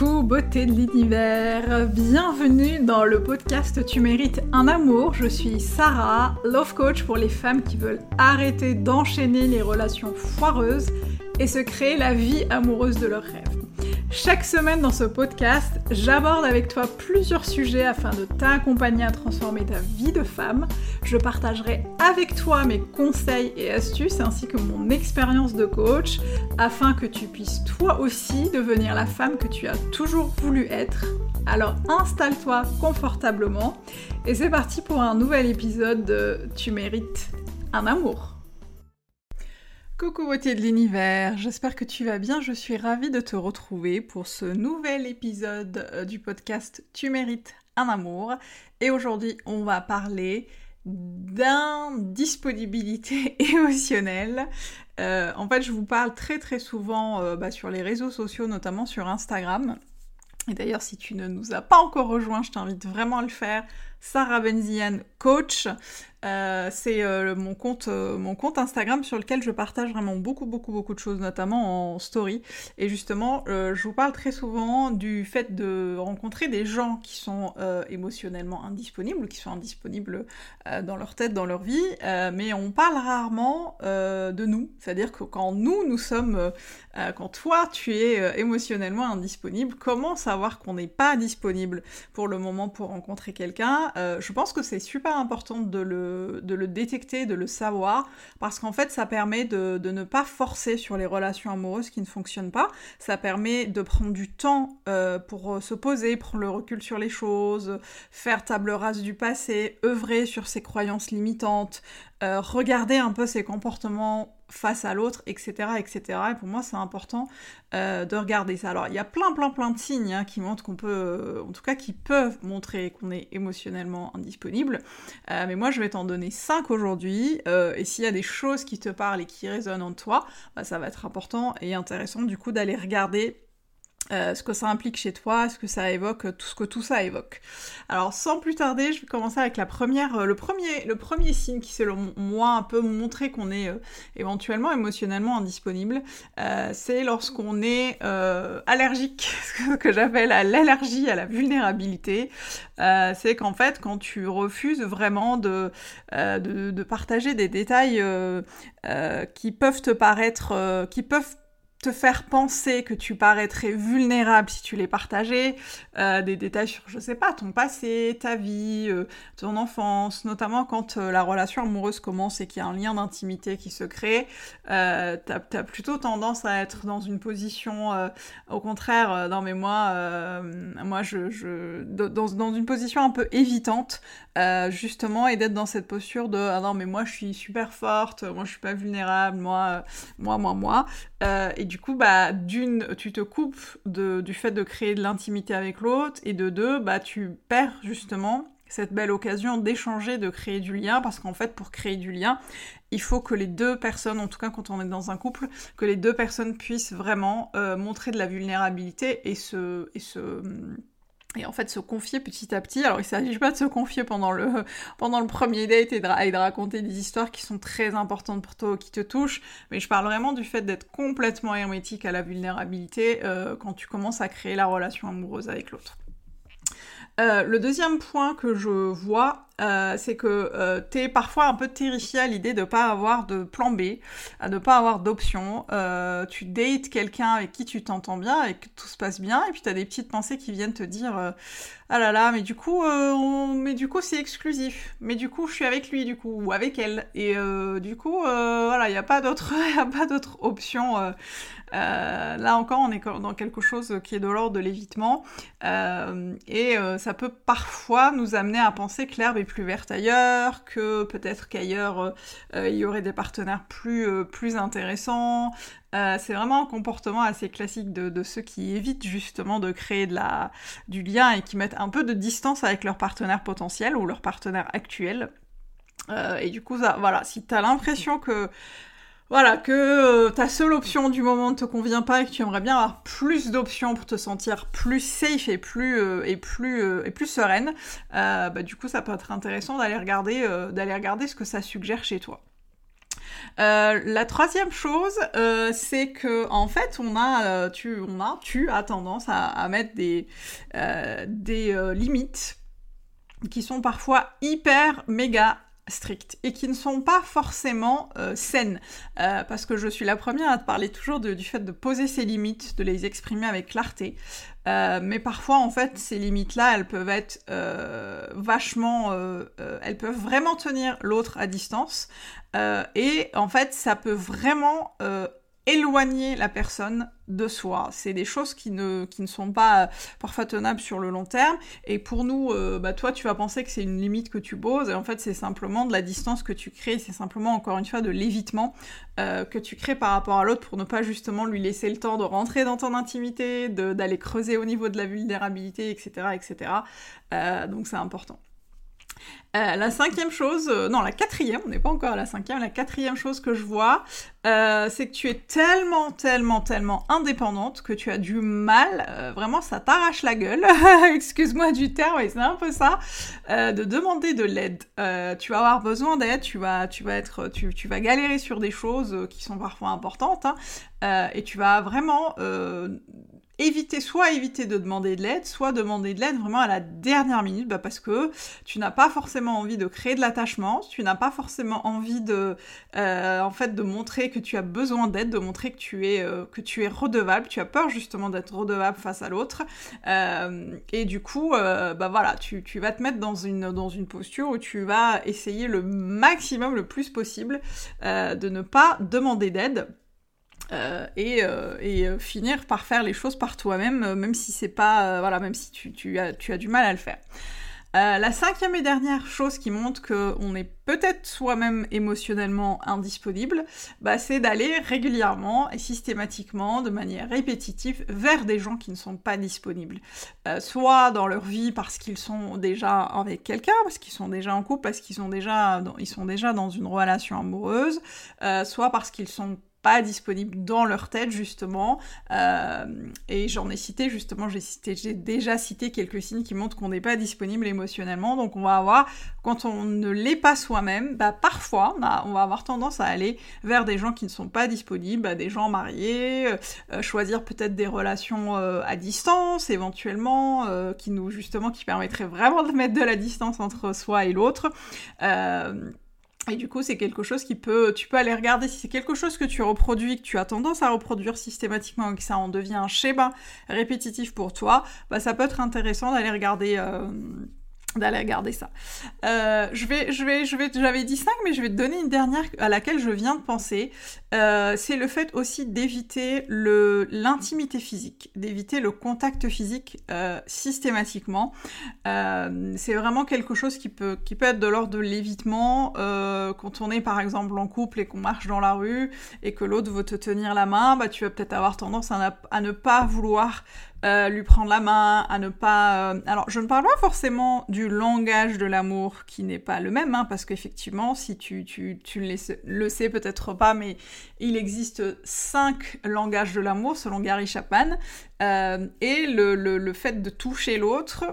Coucou beauté de l'univers, bienvenue dans le podcast Tu mérites un amour. Je suis Sarah, love coach pour les femmes qui veulent arrêter d'enchaîner les relations foireuses et se créer la vie amoureuse de leurs rêves. Chaque semaine dans ce podcast, j'aborde avec toi plusieurs sujets afin de t'accompagner à transformer ta vie de femme. Je partagerai avec toi mes conseils et astuces ainsi que mon expérience de coach afin que tu puisses toi aussi devenir la femme que tu as toujours voulu être. Alors installe-toi confortablement et c'est parti pour un nouvel épisode de Tu mérites un amour. Coucou beauté de l'univers, j'espère que tu vas bien, je suis ravie de te retrouver pour ce nouvel épisode euh, du podcast Tu mérites un amour. Et aujourd'hui on va parler d'indisponibilité émotionnelle. Euh, en fait je vous parle très très souvent euh, bah, sur les réseaux sociaux, notamment sur Instagram. Et d'ailleurs si tu ne nous as pas encore rejoint, je t'invite vraiment à le faire. Sarah Benzian Coach. Euh, c'est euh, mon, compte, euh, mon compte Instagram sur lequel je partage vraiment beaucoup, beaucoup, beaucoup de choses, notamment en story. Et justement, je vous parle très souvent du fait de rencontrer des gens qui sont émotionnellement indisponibles, qui sont indisponibles dans leur tête, dans leur vie, mais on parle rarement de nous. C'est-à-dire que quand nous, nous sommes, quand toi, tu es émotionnellement indisponible, comment savoir qu'on n'est pas disponible pour le moment pour rencontrer quelqu'un Je pense que c'est super important de le de le détecter, de le savoir, parce qu'en fait ça permet de, ne pas forcer sur les relations amoureuses qui ne fonctionnent pas, ça permet de prendre du temps euh, pour euh, se poser, prendre le recul sur les choses, faire table rase du passé, œuvrer sur ses croyances limitantes, euh, regarder un peu ses comportements face à l'autre, etc., etc. Et pour moi, c'est important euh, de regarder ça. Alors, il y a plein, plein, plein de signes hein, qui montrent qu'on peut, euh, en tout cas, qui peuvent montrer qu'on est émotionnellement indisponible. mais moi, je vais t'en donner 5 aujourd'hui. et s'il y a des choses qui te parlent et qui résonnent en toi, bah, ça va être important et intéressant du coup d'aller regarder euh, ce que ça implique chez toi, ce que ça évoque, tout ce que tout ça évoque. Alors sans plus tarder, je vais commencer avec la première, euh, le premier, le premier signe qui selon moi un peu montrer qu'on est euh, éventuellement émotionnellement indisponible, c'est lorsqu'on est allergique, ce que j'appelle l'allergie à la vulnérabilité. c'est qu'en fait quand tu refuses vraiment de, de, de partager des détails qui peuvent te paraître, qui peuvent te faire penser que tu paraîtrais vulnérable si tu les partageais, euh, des détails sur, je sais pas, ton passé, ta vie, euh, ton enfance, notamment quand euh, la relation amoureuse commence et qu'il y a un lien d'intimité qui se crée, t'as as plutôt tendance à être dans une position, au contraire, non mais moi, moi je, dans, dans, une position un peu évitante, justement, et d'être dans cette posture de, ah non mais moi je suis super forte, moi je suis pas vulnérable, moi, moi, moi, moi, et du coup, bah, d'une, tu te coupes du fait de créer de l'intimité avec l'autre, et de deux, bah, tu perds justement cette belle occasion d'échanger, de créer du lien, parce qu'en fait, pour créer du lien, il faut que les deux personnes, en tout cas quand on est dans un couple, que les deux personnes puissent vraiment euh, montrer de la vulnérabilité et se et en fait se confier petit à petit. Alors il s'agit pas de se confier pendant le, pendant le premier date et de, raconter des histoires qui sont très importantes pour toi, qui te touchent, mais je parle vraiment du fait d'être complètement hermétique à la vulnérabilité euh, quand tu commences à créer la relation amoureuse avec l'autre. Euh, le deuxième point que je vois, euh, c'est que euh, tu es parfois un peu terrifié à l'idée de ne pas avoir de plan B, de ne pas avoir d'option. tu dates quelqu'un avec qui tu t'entends bien et que tout se passe bien, et puis tu as des petites pensées qui viennent te dire ah là là, mais du coup, mais du coup c'est exclusif. Mais du coup, je suis avec lui, du coup, ou avec elle. Et du coup, voilà, il n'y a pas d'autre, option. là encore, on est dans quelque chose qui est de l'ordre de l'évitement. et ça peut parfois nous amener à penser que l'herbe plus verte ailleurs, que peut-être qu'ailleurs euh, euh, il y aurait des partenaires plus, euh, plus intéressants. c'est vraiment un comportement assez classique de, ceux qui évitent justement de créer de la, du lien et qui mettent un peu de distance avec leur partenaire potentiel ou leur partenaire actuel. et du coup, voilà, si tu as l'impression que voilà, que euh, ta seule option du moment ne te convient pas et que tu aimerais bien avoir plus d'options pour te sentir plus safe et plus euh, et plus euh, et plus sereine, bah, du coup ça peut être intéressant d'aller regarder regarder ce que ça suggère chez toi. la troisième chose, c'est que en fait, on a, tu, on a, tu as tendance à, à mettre des, des limites qui sont parfois hyper méga strictes et qui ne sont pas forcément euh, saines. Euh, parce que je suis la première à te parler toujours du fait de poser ses limites, de les exprimer avec clarté. Euh, mais parfois, en fait, ces limites-là, elles peuvent être vachement... elles peuvent vraiment tenir l'autre à distance. et en fait, ça peut vraiment éloigner la personne de soi. C'est des choses qui ne, qui ne sont pas euh, parfois tenables sur le long terme. Et pour nous, euh, bah toi, tu vas penser que c'est une limite que tu poses. Et en fait, c'est simplement de la distance que tu crées. C'est simplement, encore une fois, de l'évitement euh, que tu crées par rapport à l'autre pour ne pas justement lui laisser le temps de rentrer dans ton intimité, d'aller creuser au niveau de la vulnérabilité, etc. etc. donc c'est important. Euh, la cinquième chose, euh, non, la quatrième, on n'est pas encore à la cinquième, la quatrième chose que je vois, euh, c'est que tu es tellement, tellement, tellement indépendante que tu as du mal, vraiment ça t'arrache la gueule, excuse-moi du terme, mais c'est un peu ça, de demander de l'aide. tu vas avoir besoin d'aide, tu vas, tu tu, vas galérer sur des choses qui sont parfois importantes, hein, et tu vas vraiment éviter, soit éviter de demander de l'aide, soit demander de l'aide vraiment à la dernière minute, bah parce que tu n'as pas forcément envie de créer de l'attachement, tu n'as pas forcément envie de, euh, en fait, de montrer que tu as besoin d'aide, de montrer que tu es, euh, redevable, tu as peur justement d'être redevable face à l'autre, euh, et du coup, bah voilà, tu, vas te mettre dans une posture où tu vas essayer le maximum, le plus possible, de ne pas demander d'aide euh, et, euh, euh, finir par faire les choses par toi-même, même si c'est pas, voilà, même si tu, tu, as, tu as du mal à le faire. la cinquième et dernière chose qui montre qu'on est peut-être soi-même émotionnellement indisponible, bah, c'est d'aller régulièrement et systématiquement, de manière répétitive, vers des gens qui ne sont pas disponibles. soit dans leur vie parce qu'ils sont déjà avec quelqu'un, parce qu'ils sont déjà en couple, parce qu'ils sont déjà ils sont déjà dans une relation amoureuse, soit parce qu'ils sont pas disponibles dans leur tête justement. Euh, et j'en ai cité justement j'ai cité j'ai déjà cité quelques signes qui montrent qu'on n'est pas disponible émotionnellement. Donc on va avoir quand on ne l'est pas soi-même bah parfois on, va avoir tendance à aller vers des gens qui ne sont pas disponibles bah, des gens mariés euh, euh, choisir peut-être des relations à distance éventuellement qui nous justement qui permettraient vraiment de mettre de la distance entre soi et l'autre et du coup, c'est quelque chose qui peut, tu peux aller regarder si c'est quelque chose que tu reproduis, que tu as tendance à reproduire systématiquement et que ça en devient un schéma répétitif pour toi, bah ça peut être intéressant d'aller regarder. Euh, d'aller regarder ça. Euh, je vais, je vais, je vais, j'avais dit 5, mais je vais te donner une dernière à laquelle je viens de penser. Euh, c'est le fait aussi d'éviter l'intimité physique, d'éviter le contact physique euh, systématiquement. C'est vraiment quelque chose qui peut, qui peut être de l'ordre de l'évitement quand on est par exemple en couple et qu'on marche dans la rue et que l'autre veut te tenir la main, bah tu vas peut-être avoir tendance à ne pas vouloir euh, lui prendre la main, à ne pas... Euh, alors, je ne parle pas forcément du langage de l'amour qui n'est pas le même, hein, parce qu'effectivement, si tu, tu, tu le sais peut-être pas, mais il existe cinq langages de l'amour selon Gary Chapman, euh, et le, le, le fait de toucher l'autre,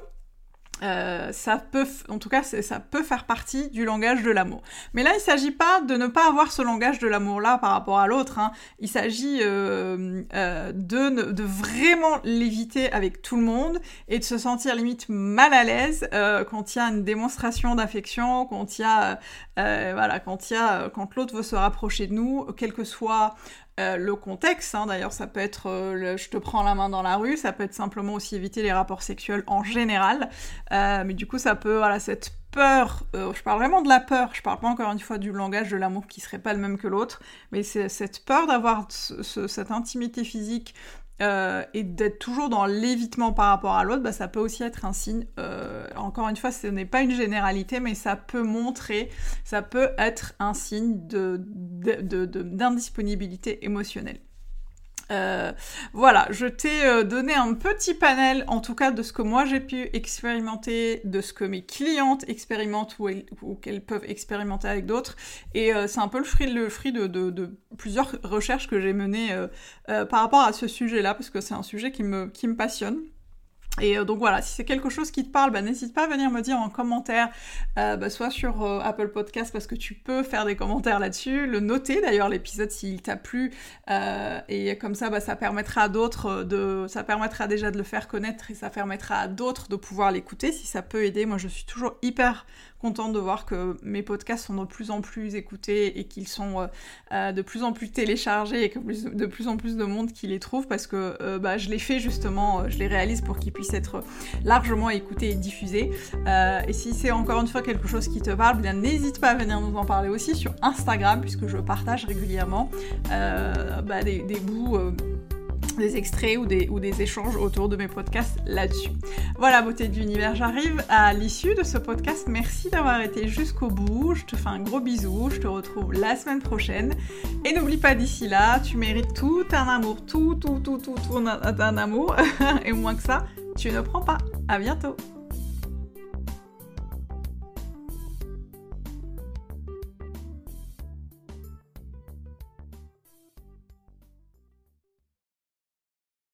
euh, ça peut, en tout cas, ça peut faire partie du langage de l'amour. Mais là, il s'agit pas de ne pas avoir ce langage de l'amour-là par rapport à l'autre. Hein. Il s'agit euh, euh, de, vraiment l'éviter avec tout le monde et de se sentir limite mal à l'aise quand il y a une démonstration d'affection, quand il y a, voilà, quand il y a, quand l'autre veut se rapprocher de nous, quel que soit le contexte, hein, d'ailleurs ça peut être je te prends la main dans la rue, ça peut être simplement aussi éviter les rapports sexuels en général, euh, mais du coup ça peut, voilà, cette peur, je parle vraiment de la peur, je parle pas encore une fois du langage de l'amour qui serait pas le même que l'autre, mais cette peur d'avoir cette intimité physique euh, et d'être toujours dans l'évitement par rapport à l'autre, bah, ça peut aussi être un signe. Euh, encore une fois, ce n'est pas une généralité, mais ça peut montrer, ça peut être un signe d'indisponibilité émotionnelle. Euh, voilà, je t'ai euh, donné un petit panel, en tout cas, de ce que moi j'ai pu expérimenter, de ce que mes clientes expérimentent ou, qu'elles peuvent expérimenter avec d'autres. Et euh, c'est un peu le fruit, de, plusieurs recherches que j'ai menées par rapport à ce sujet-là, parce que c'est un sujet qui me passionne. Et euh, donc voilà, si c'est quelque chose qui te parle, bah, n'hésite pas à venir me dire en commentaire, euh, bah, soit sur euh, Apple Podcast parce que tu peux faire des commentaires là-dessus, le noter d'ailleurs l'épisode s'il t'a plu, et comme ça, bah, ça permettra à d'autres de, ça permettra déjà de le faire connaître et ça permettra à d'autres de pouvoir l'écouter si ça peut aider. Moi, je suis toujours hyper contente de voir que mes podcasts sont de plus en plus écoutés et qu'ils sont euh, euh, de plus en plus téléchargés et que de plus en plus de monde qui les trouve parce que euh, bah, je les fais justement, je les réalise pour qu'ils puissent être largement écoutés et diffusés. et si c'est encore une fois quelque chose qui te parle, bien n'hésite pas à venir nous en parler aussi sur Instagram puisque je partage régulièrement bah, des, des, bouts des extraits ou des, ou des échanges autour de mes podcasts là-dessus. Voilà, beauté de l'univers, j'arrive à l'issue de ce podcast. Merci d'avoir été jusqu'au bout. Je te fais un gros bisou. Je te retrouve la semaine prochaine. Et n'oublie pas d'ici là, tu mérites tout un amour, tout, tout, tout, tout, tout un amour. Et moins que ça, tu ne prends pas. À bientôt.